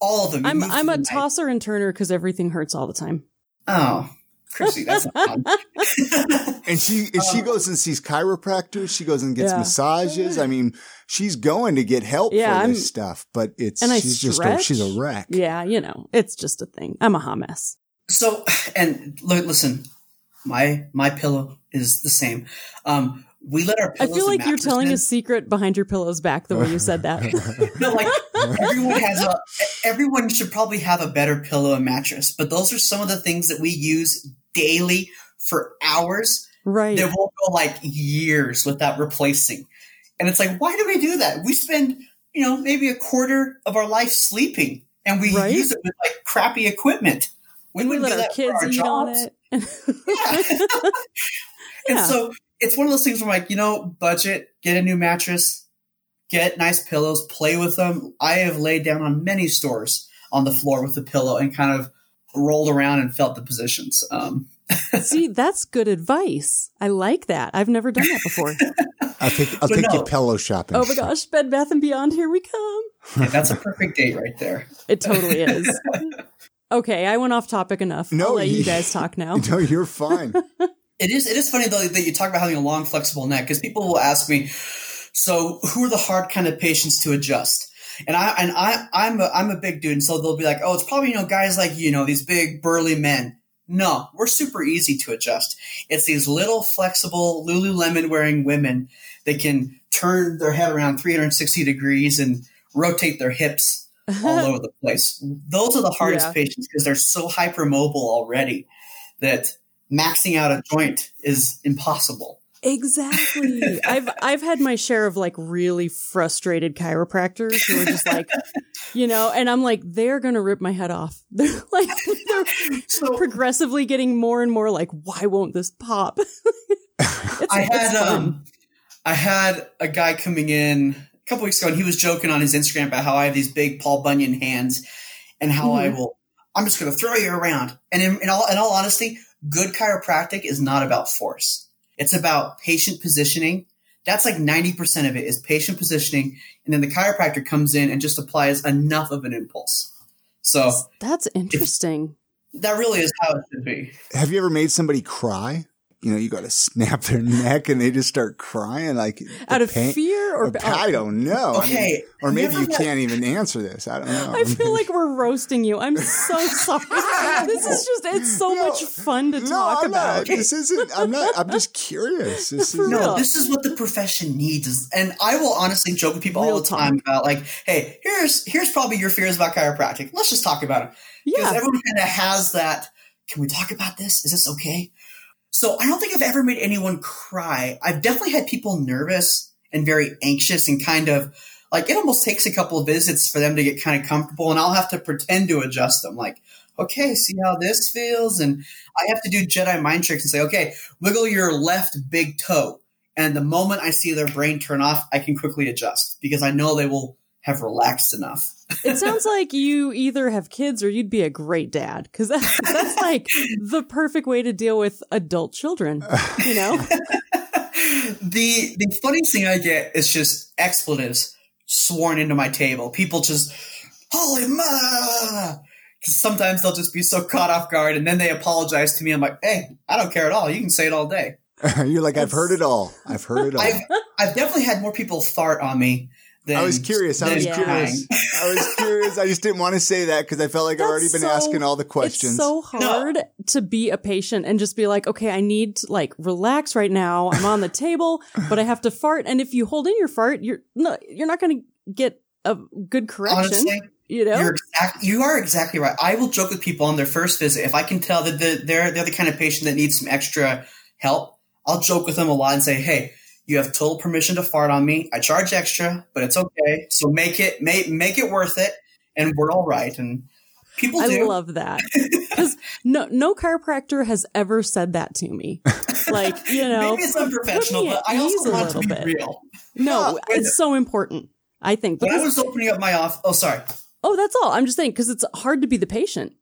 All of them.
I'm I'm a
night.
tosser and turner because everything hurts all the time.
Oh, Chrissy, that's not.
And she and she goes and sees chiropractors. She goes and gets
Yeah.
massages. I mean, she's going to get help
Yeah,
for
I'm-
this stuff, but it's
And I
she's just a, she's a wreck.
Yeah, you know, it's just a thing. I'm a hot mess.
so, and look, listen, my my pillow is the same. Um, we let our
I
pillows
feel like you're telling
in.
a secret behind your pillow's back the way you said that.
No, like everyone has a. Everyone should probably have a better pillow and mattress, but those are some of the things that we use daily for hours.
right.
They won't go like years without replacing, and it's like, why do we do that? We spend, you know, maybe a quarter of our life sleeping, and we
Right.
use it with like crappy equipment. We
we
wouldn't
let
do
our
that
kids
for our jobs.
it.
And
Yeah.
so it's one of those things where like, you know, budget, get a new mattress, get nice pillows, play with them. I have laid down on many stores on the floor with the pillow and kind of rolled around and felt the positions. Um,
See, that's good advice. I like that. I've never done that before.
I'll take I'll
But
take you pillow shopping.
oh my gosh, Bed Bath and Beyond, here we come.
yeah, that's a perfect date right there.
It totally is. Okay, I went off topic enough.
No,
I'll let you
you-
guys talk now.
No, you're fine.
It is. It is funny though that you talk about having a long, flexible neck because people will ask me, "So, who are the hard kind of patients to adjust?" And I and I I'm a, I'm a big dude, and so they'll be like, "Oh, it's probably you know guys like you, know these big burly men." No, we're super easy to adjust. It's these little flexible Lululemon wearing women that can turn their head around 360 degrees and rotate their hips all over the place. Those are the hardest
Yeah.
patients because they're so hypermobile already that maxing out a joint is impossible.
Exactly. I've I've had my share of like really frustrated chiropractors who are just like, you know, and I'm like, they're gonna rip my head off. They're like they're
So
progressively getting more and more like, why won't this pop?
I had um I had a guy coming in a couple weeks ago and he was joking on his Instagram about how I have these big Paul Bunyan hands and how I
Mhm.
will I'm just gonna throw you around. And in, in all in all honesty, good chiropractic is not about force. It's about patient positioning. That's like 90% of it is patient positioning. And then the chiropractor comes in and just applies enough of an impulse. So
That's interesting.
that really is how it should be.
Have you ever made somebody cry? You know, you got to snap their neck and they just start crying like
Out of
pain-
fear or,
or- I don't know. I mean,
Okay.
or maybe you can't even answer this. I don't know.
I feel like we're roasting you. I'm so sorry. this is just it's so
No.
much fun to
no,
talk
I'm
about.
not. This isn't. I'm not. I'm just curious. This is.
No, this is what the profession needs. Is, and I will honestly joke with people
Real
all the time
talk.
about like, hey, here's here's probably your fears about chiropractic. Let's just talk about it because
Yeah.
everyone kind of has that can we talk about this? Is this okay? So I don't think I've ever made anyone cry. I've definitely had people nervous and very anxious and kind of like it almost takes a couple of visits for them to get kind of comfortable and I'll have to pretend to adjust them like, okay, see how this feels. And I have to do Jedi mind tricks and say, okay, wiggle your left big toe. And the moment I see their brain turn off, I can quickly adjust because I know they will have relaxed enough.
it sounds like you either have kids or you'd be a great dad because that's, that's like the perfect way to deal with adult children, you know?
the the funniest thing I get is just expletives sworn into my table. People just holy ma. Sometimes they'll just be so caught off guard, and then they apologize to me. I'm like, hey, I don't care at all. You can say it all day.
You're like, I've heard it all. I've heard it all.
I've, I've definitely had more people fart on me than,
I was curious. I was
Yeah.
curious. I was curious. I just didn't want to say that because I felt like I've already been
so-
asking all the questions.
It's so hard to be a patient and just be like, okay, I need to like relax right now. I'm on the table, but I have to fart. And if you hold in your fart, you're no, you're not going to get a good correction.
Honestly,
you know,
You're exact, you are exactly right. I will joke with people on their first visit. If I can tell that the, they're, they're the kind of patient that needs some extra help, I'll joke with them a lot and say, hey, you have total permission to fart on me. I charge extra, but it's okay. So make it, make, make it worth it. And we're all right. And people
I
do.
love that because no no chiropractor has ever said that to me. Like you know,
Maybe it's unprofessional, but I also want to be
bit.
real.
no,
Yeah,
it's so important. I think
When I was opening up my off, oh, sorry.
oh, that's all. I'm just saying because it's hard to be the patient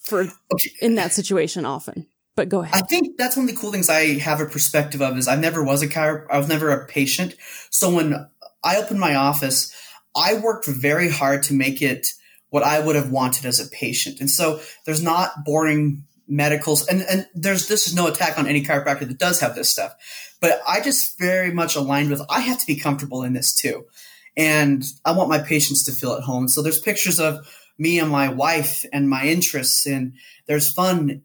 for
Okay.
in that situation often. But go ahead.
I think that's one of the cool things I have a perspective of is I never was a chiro- I was never a patient. So when I opened my office, I worked very hard to make it what I would have wanted as a patient. And so there's not boring medicals and, and there's this is no attack on any chiropractor that does have this stuff. But I just very much aligned with I have to be comfortable in this too. And I want my patients to feel at home. So there's pictures of me and my wife and my interests and there's fun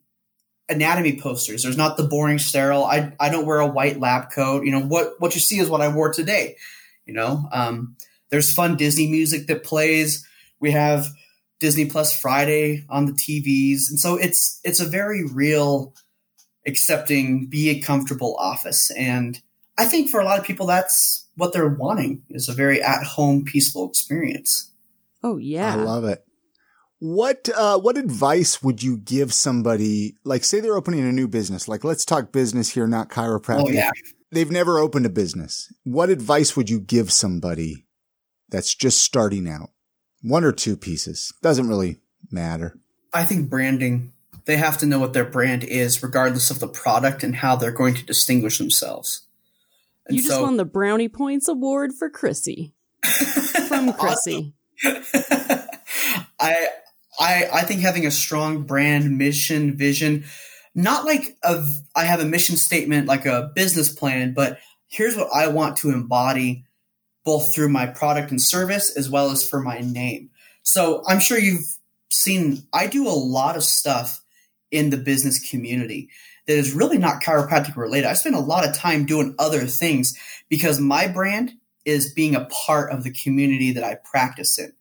anatomy posters. There's not the boring sterile. I, I don't wear a white lab coat. You know, what, what you see is what I wore today. You know, um, there's fun Disney music that plays. We have Disney Plus Friday on the TVs. And so it's, it's a very real accepting, be a comfortable office. And I think for a lot of people, that's what they're wanting is a very at home, peaceful experience.
Oh yeah,
I love it. What uh, what advice would you give somebody? Like, say they're opening a new business. Like, let's talk business here, not chiropractic.
Oh, yeah.
They've never opened a business. What advice would you give somebody that's just starting out? One or two pieces doesn't really matter.
I think branding, they have to know what their brand is, regardless of the product and how they're going to distinguish themselves. And
you just
so-
won the Brownie Points Award for Chrissy from Chrissy.
I, I, I think having a strong brand, mission, vision, not like a, I have a mission statement like a business plan, but here's what I want to embody both through my product and service as well as for my name. So I'm sure you've seen, I do a lot of stuff in the business community that is really not chiropractic related. I spend a lot of time doing other things because my brand is being a part of the community that I practice in,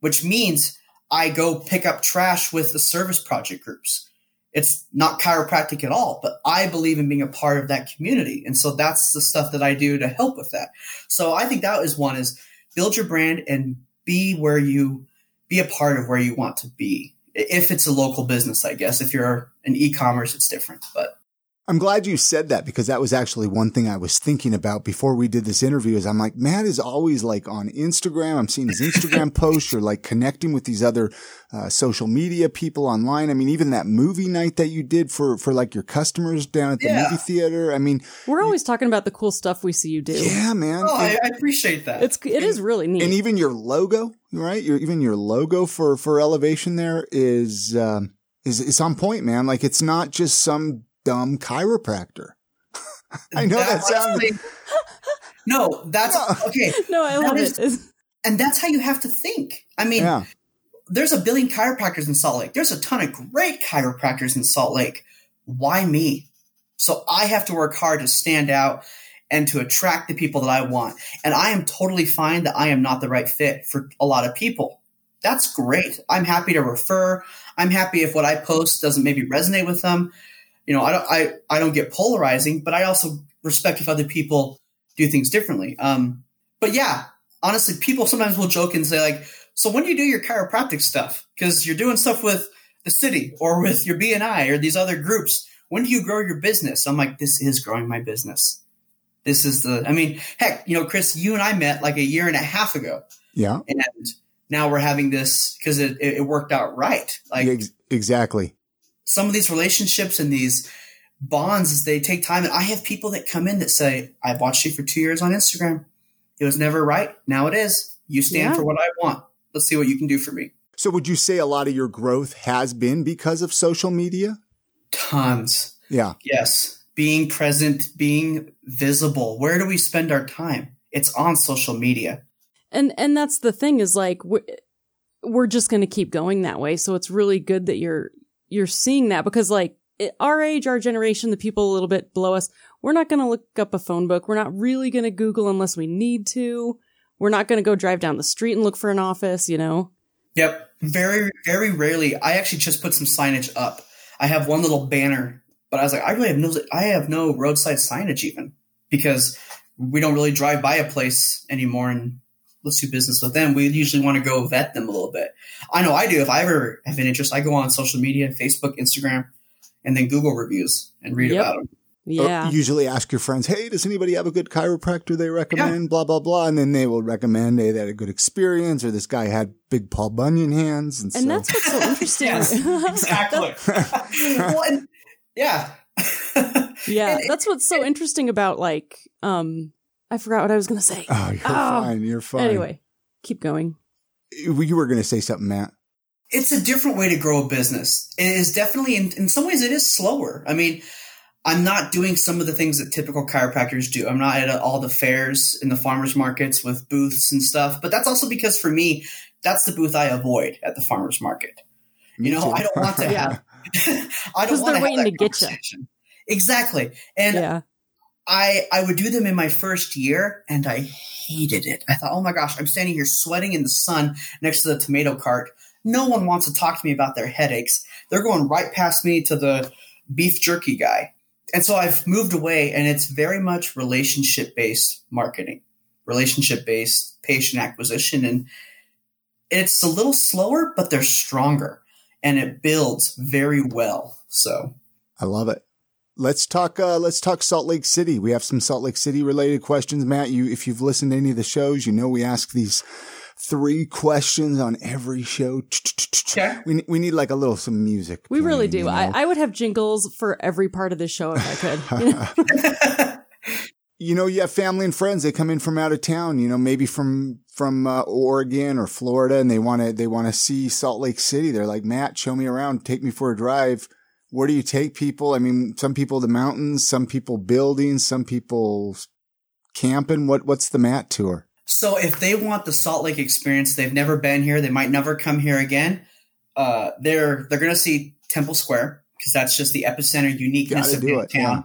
which means I go pick up trash with the service project groups. It's not chiropractic at all, but I believe in being a part of that community. And so that's the stuff that I do to help with that. So I think that is one is build your brand and be where you be a part of where you want to be. If it's a local business, I guess. If you're an e-commerce, it's different. But
I'm glad you said that because that was actually one thing I was thinking about before we did this interview is I'm like, Matt is always like on Instagram. I'm seeing his Instagram posts or like connecting with these other uh, social media people online. I mean, even that movie night that you did for, for like your customers down at the
Yeah.
movie theater. I mean,
We're always talking about the cool stuff we see you do.
yeah, man.
oh,
And-
I, I appreciate that.
It's it is really neat.
and even your logo, right? Your even your logo for for elevation there is um, is is on point, man. Like it's not just some dumb chiropractor. I know that sounds-
honestly- no, that's
No.
okay.
no, I love
is-
it.
And that's how you have to think. I mean,
Yeah,
there's a billion chiropractors in Salt Lake. There's a ton of great chiropractors in Salt Lake. Why me? So I have to work hard to stand out and to attract the people that I want. And I am totally fine that I am not the right fit for a lot of people. that's great. I'm happy to refer. I'm happy if what I post doesn't maybe resonate with them. You know, I don't I, I don't get polarizing, but I also respect if other people do things differently. Um, but yeah, honestly, people sometimes will joke and say like, "So when do you do your chiropractic stuff? Because you're doing stuff with the city or with your BNI or these other groups. When do you grow your business?" I'm like, "This is growing my business. This is the. I mean, heck, you know, Chris, you and I met like a year and a half ago.
Yeah,
and now we're having this because it, it worked out right. Like
Ex- exactly.
Some of these relationships and these bonds, they take time. And I have people that come in that say, "I've watched you for two years on Instagram. It was never right. Now it is. You stand
Yeah.
for what I want. Let's see what you can do for me."
So would you say a lot of your growth has been because of social media?
Tons.
Yeah.
Yes. Being present, being visible. Where do we spend our time? It's on social media.
and and that's the thing is like we're, we're just going to keep going that way so it's really good that you're you're seeing that because like our age our generation the people a little bit below us we're not going to look up a phone book we're not really going to google unless we need to we're not going to go drive down the street and look for an office you know
Yep. Very, very rarely. I actually just put some signage up. I have one little banner, but I was like, I really have no, I have no roadside signage even because we don't really drive by a place anymore and let's do business with them. We usually want to go vet them a little bit. I know I do. If I ever have an interest, I go on social media, Facebook, Instagram, and then Google reviews and read
Yep.
about them.
Or
yeah
usually ask your friends, hey, does anybody have a good chiropractor they recommend? Blah, blah, blah. And then they will recommend, hey, they had a good experience or this guy had big Paul Bunyan hands. And,
and
so,
that's what's so interesting
Yes, exactly. well, and, yeah.
yeah
And
that's what's so interesting about like um i forgot what i was going to say
oh, you're
Oh.
fine. You're fine.
anyway keep going
You were going to say something, Matt.
it's a different way to grow a business. It is definitely, in, in some ways, it is slower. I mean, I'm not doing some of the things that typical chiropractors do. I'm not at all the fairs in the farmers markets with booths and stuff. But that's also because for me, that's the booth I avoid at the farmers market.
Me
You know,
too.
I don't want to
Yeah.
have. I
'Cause
don't want
they're
to have
waiting
that
to get ya.
conversation. Exactly, and
yeah
I I would do them in my first year, and I hated it. I thought, oh my gosh, I'm standing here sweating in the sun next to the tomato cart. No one wants to talk to me about their headaches. They're going right past me to the beef jerky guy. And so I've moved away, and it's very much relationship based marketing, relationship based patient acquisition. And it's a little slower, but they're stronger and it builds very well. So
I love it. Let's talk. Uh, let's talk Salt Lake City. We have some Salt Lake City related questions, Matt. You, if you've listened to any of the shows, you know we ask these three questions on every show.
Okay.
We we need like a little some music.
We really do.
you know?
I, I would have jingles for every part of this show if I could. You know?
you know, you have family and friends. They come in from out of town. You know, maybe from from uh, Oregon or Florida, and they want to they want to see Salt Lake City. They're like, Matt, show me around. Take me for a drive. Where do you take people? I mean, some people the mountains, some people buildings, some people camping. What what's the Matt tour?
So if they want the Salt Lake experience, they've never been here, they might never come here again. Uh, they're they're going to see Temple Square because that's just the epicenter uniqueness of the town.
yeah.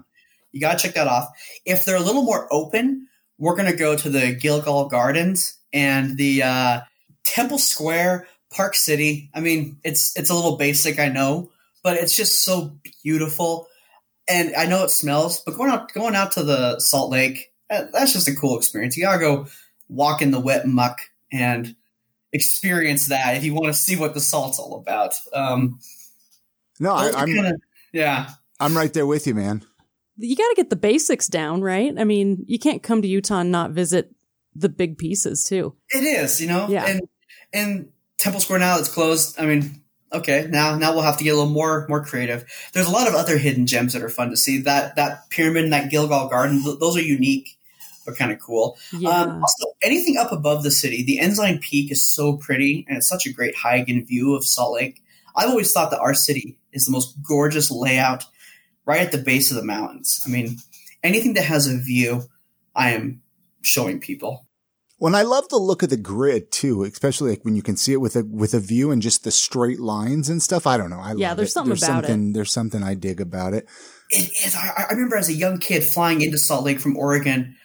You got to check that off. If they're a little more open, we're going to go to the Gilgal Gardens and the uh, Temple Square, Park City. I mean, it's it's a little basic, I know, but it's just so beautiful. And I know it smells, but going out going out to the Salt Lake, uh, that's just a cool experience. You gotta go walk in the wet muck and experience that if you want to see what the salt's all about. Um,
No, I, I'm
kinda- yeah,
I'm right there with you, man.
you got to get the basics down, right? I mean, you can't come to Utah and not visit the big pieces too.
it is. You know,
Yeah.
and and Temple Square now it's closed. I mean, okay, now now we'll have to get a little more more creative. There's a lot of other hidden gems that are fun to see. That that pyramid and that Gilgal Garden, th- those are unique. But kind of cool.
Yeah.
Um, also, anything up above the city, the Ensign Peak is so pretty, and it's such a great hike and view of Salt Lake. I've always thought that our city is the most gorgeous layout, right at the base of the mountains. I mean, anything that has a view, I am showing people.
When I love the look of the grid too, especially like when you can see it with a with a view and just the straight lines and stuff. I don't know. I
Yeah,
love
there's
it.
something
there's
about it.
something, There's something I dig about it.
It is. I, I remember as a young kid flying into Salt Lake from Oregon,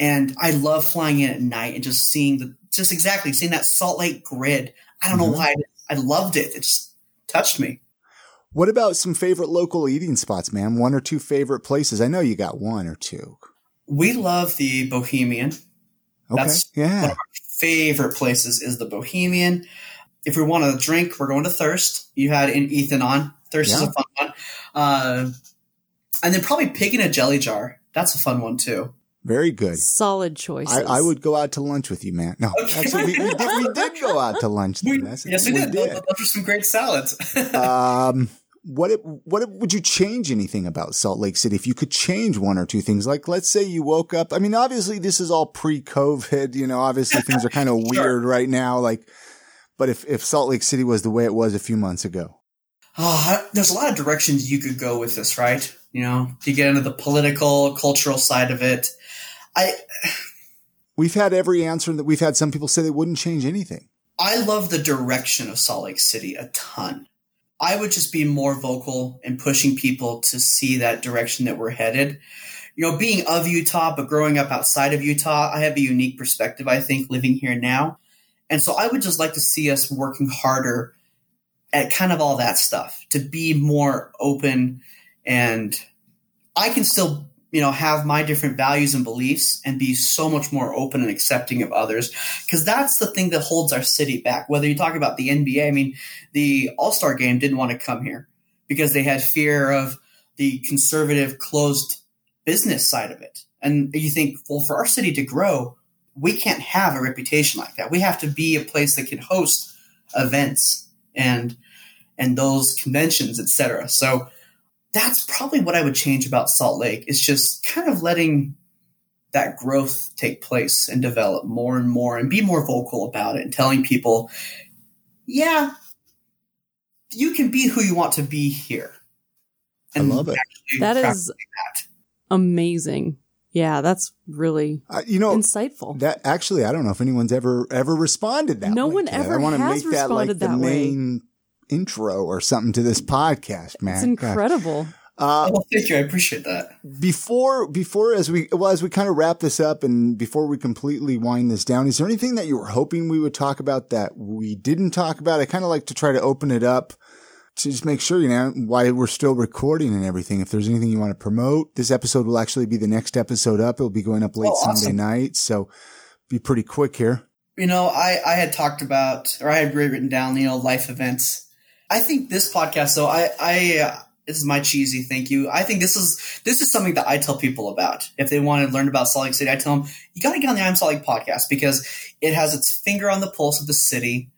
And I love flying in at night and just seeing the, just exactly seeing that Salt Lake grid. I don't mm-hmm. know why I, I loved it. It just touched me.
What about some favorite local eating spots, man? One or two favorite places? I know you got one or two.
We love the Bohemian.
Okay. That's yeah. One of our
favorite places is the Bohemian. If we want to drink, we're going to Thirst. You had an Ethan on. Thirst yeah. is a fun one. Uh, and then probably Pig & A Jelly Jar. That's a fun one too.
Very good.
Solid choice.
I, I, would go out to lunch with you, man. No, okay. actually, we, we, did, we did go out to lunch.
We, yes, we, we did. did. Those, are some great salads.
um, what it, what it, would you change anything about Salt Lake City if you could change one or two things? Like, let's say you woke up. I mean, obviously, this is all pre-COVID. You know, obviously things are kind of sure. weird right now. Like, but if if Salt Lake City was the way it was a few months ago,
oh, there's a lot of directions you could go with this, right? You know, to get into the political, cultural side of it. I
We've had every answer that we've had some people say they wouldn't change anything.
I love the direction of Salt Lake City a ton. I would just be more vocal in pushing people to see that direction that we're headed. You know, being of Utah, but growing up outside of Utah, I have a unique perspective, I think, living here now. And so I would just like to see us working harder at kind of all that stuff to be more open and I can still you know have my different values and beliefs and be so much more open and accepting of others. Because that's the thing that holds our city back. Whether you talk about the nba i mean the all-star game didn't want to come here because they had fear of the conservative closed business side of it. And you think well for our city to grow we can't have a reputation like that. We have to be a place that can host events and and those conventions etc so that's probably what I would change about Salt Lake is just kind of letting that growth take place and develop more and more and be more vocal about it and telling people, yeah, you can be who you want to be here.
And I love it.
That is that. amazing. Yeah, that's really uh, you know insightful.
That actually, I don't know if anyone's ever ever responded that.
No one ever. I want to make that like the main
intro or something to this podcast, man.
It's incredible.
Uh, well, thank you. I appreciate that.
Before, before, as we, well, as we kind of wrap this up and before we completely wind this down, is there anything that you were hoping we would talk about that we didn't talk about? I kind of like to try to open it up to just make sure, you know, why we're still recording and everything. If there's anything you want to promote, this episode will actually be the next episode up. It'll be going up late oh, awesome. Sunday night. So be pretty quick here.
You know, I, I had talked about, or I had written down, you know, life events I think this podcast, though, I, I, uh, this is my cheesy thank you. I think this is this is something that I tell people about. If they want to learn about Salt Lake City, I tell them you got to get on the I'm Salt Lake podcast because it has its finger on the pulse of the city,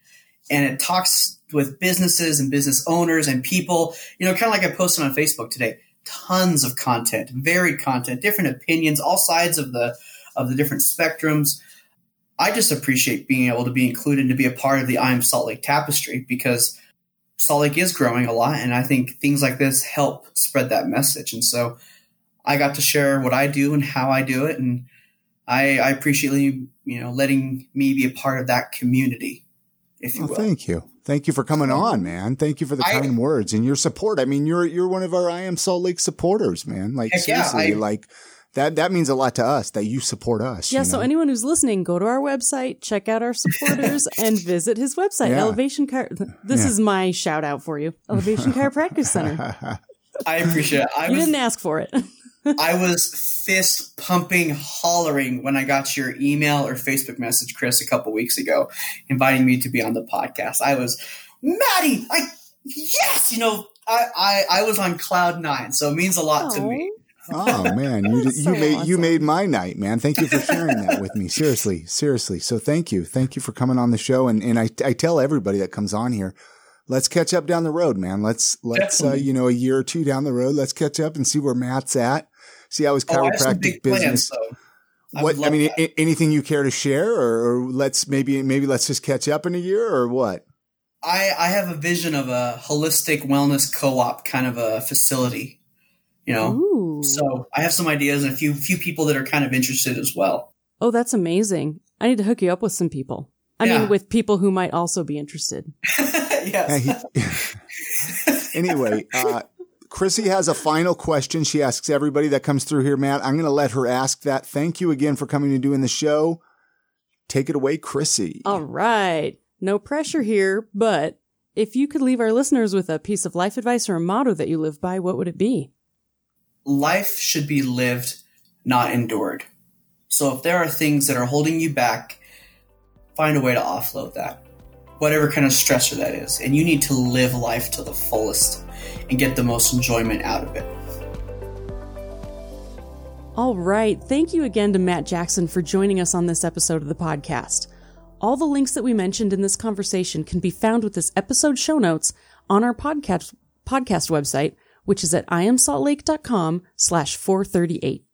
and it talks with businesses and business owners and people. You know, kind of like I posted on Facebook today. Tons of content, varied content, different opinions, all sides of the of the different spectrums. I just appreciate being able to be included to be a part of the I'm Salt Lake tapestry because Salt Lake is growing a lot, and I think things like this help spread that message. And so I got to share what I do and how I do it, and I, I appreciate you, you know, letting me be a part of that community. If you
well, will. thank you, thank you for coming on, man. Thank you for the kind I, words and your support. I mean, you're you're one of our I am Salt Lake supporters, man. Like seriously, yeah, I, like that that means a lot to us that you support us.
Yeah.
You
know? So anyone who's listening, go to our website, check out our supporters, and visit his website, yeah. Elevation Car. This yeah. is my shout out for you, Elevation Chiropractic Center.
I appreciate it. I
you was, didn't ask for it.
I was fist pumping, hollering when I got your email or Facebook message, Chris, a couple weeks ago, inviting me to be on the podcast. I was, Maddie, I yes, you know, I, I, I was on cloud nine, so it means a lot Aww. to me
oh man, you you made awesome. you made my night, man. Thank you for sharing that with me. Seriously, seriously. So thank you, thank you for coming on the show. And and I I tell everybody that comes on here, let's catch up down the road, man. Let's let's uh, you know a year or two down the road, let's catch up and see where Matt's at. See how his oh, chiropractic oh, business. Plans, I what I mean, that. anything you care to share, or, or let's maybe maybe let's just catch up in a year, or what?
I, I have a vision of a holistic wellness co-op kind of a facility you know. Ooh. So I have some ideas and a few few people that are kind of interested as well.
Oh, that's amazing. I need to hook you up with some people. I yeah. mean, with people who might also be interested.
yes.
anyway, uh, Chrissy has a final question. She asks everybody that comes through here, Matt. I'm going to let her ask that. Thank you again for coming and doing the show. Take it away, Chrissy.
All right. No pressure here, but if you could leave our listeners with a piece of life advice or a motto that you live by, what would it be?
Life should be lived, not endured. So if there are things that are holding you back, find a way to offload that. Whatever kind of stressor that is. And you need to live life to the fullest and get the most enjoyment out of it.
All right. Thank you again to Matt Jackson for joining us on this episode of the podcast. All the links that we mentioned in this conversation can be found with this episode show notes on our podcast podcast website, which is at iamsaltlake.com slash 438.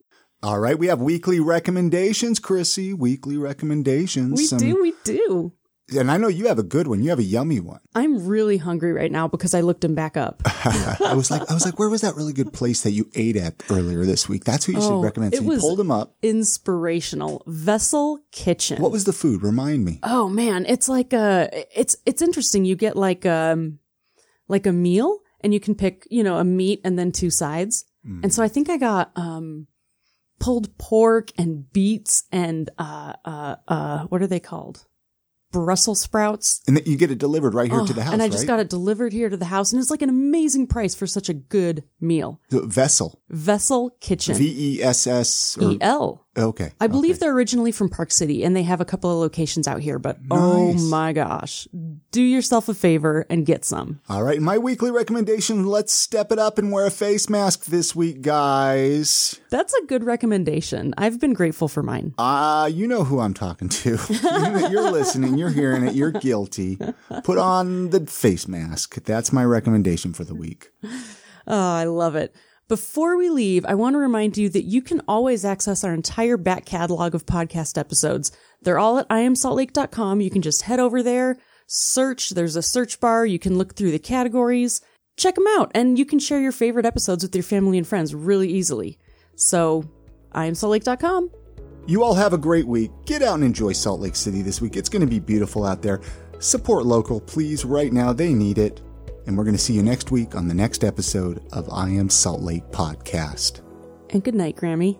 All right, we have weekly recommendations, Chrissy. Weekly recommendations.
We
Some-
do, we do.
And I know you have a good one. You have a yummy one.
I'm really hungry right now because I looked him back up.
I was like, I was like, where was that really good place that you ate at earlier this week? That's what you should
Oh,
recommend. So
it
you
was-
pulled them up.
Inspirational Vessel Kitchen.
What was the food? Remind me.
Oh man, it's like a it's it's interesting. You get like um like a meal and you can pick, you know, a meat and then two sides. And so I think I got um pulled pork and beets and uh uh uh what are they called? Brussels sprouts.
And you get it delivered right here
Oh,
to the house,
and I just
right?
got it delivered here to the house and it's like an amazing price for such a good meal.
The vessel.
Vessel Kitchen.
V E S S.
E L.
Okay.
I believe
okay.
they're originally from Park City and they have a couple of locations out here, but oh my gosh. Do yourself a favor and get some.
All right. My weekly recommendation let's step it up and wear a face mask this week, guys.
That's a good recommendation. I've been grateful for mine.
Ah, you know who I'm talking to. you're listening, you're hearing it, you're guilty. Put on the face mask. That's my recommendation for the week.
Oh, I love it. Before we leave, I want to remind you that you can always access our entire back catalog of podcast episodes. They're all at iamsaltlake.com. You can just head over there, search. There's a search bar. You can look through the categories, check them out, and you can share your favorite episodes with your family and friends really easily. So, iamsaltlake.com.
You all have a great week. Get out and enjoy Salt Lake City this week. It's going to be beautiful out there. Support local, please. Right now, they need it. And we're going to see you next week on the next episode of I Am Salt Lake podcast.
And good night, Grammy.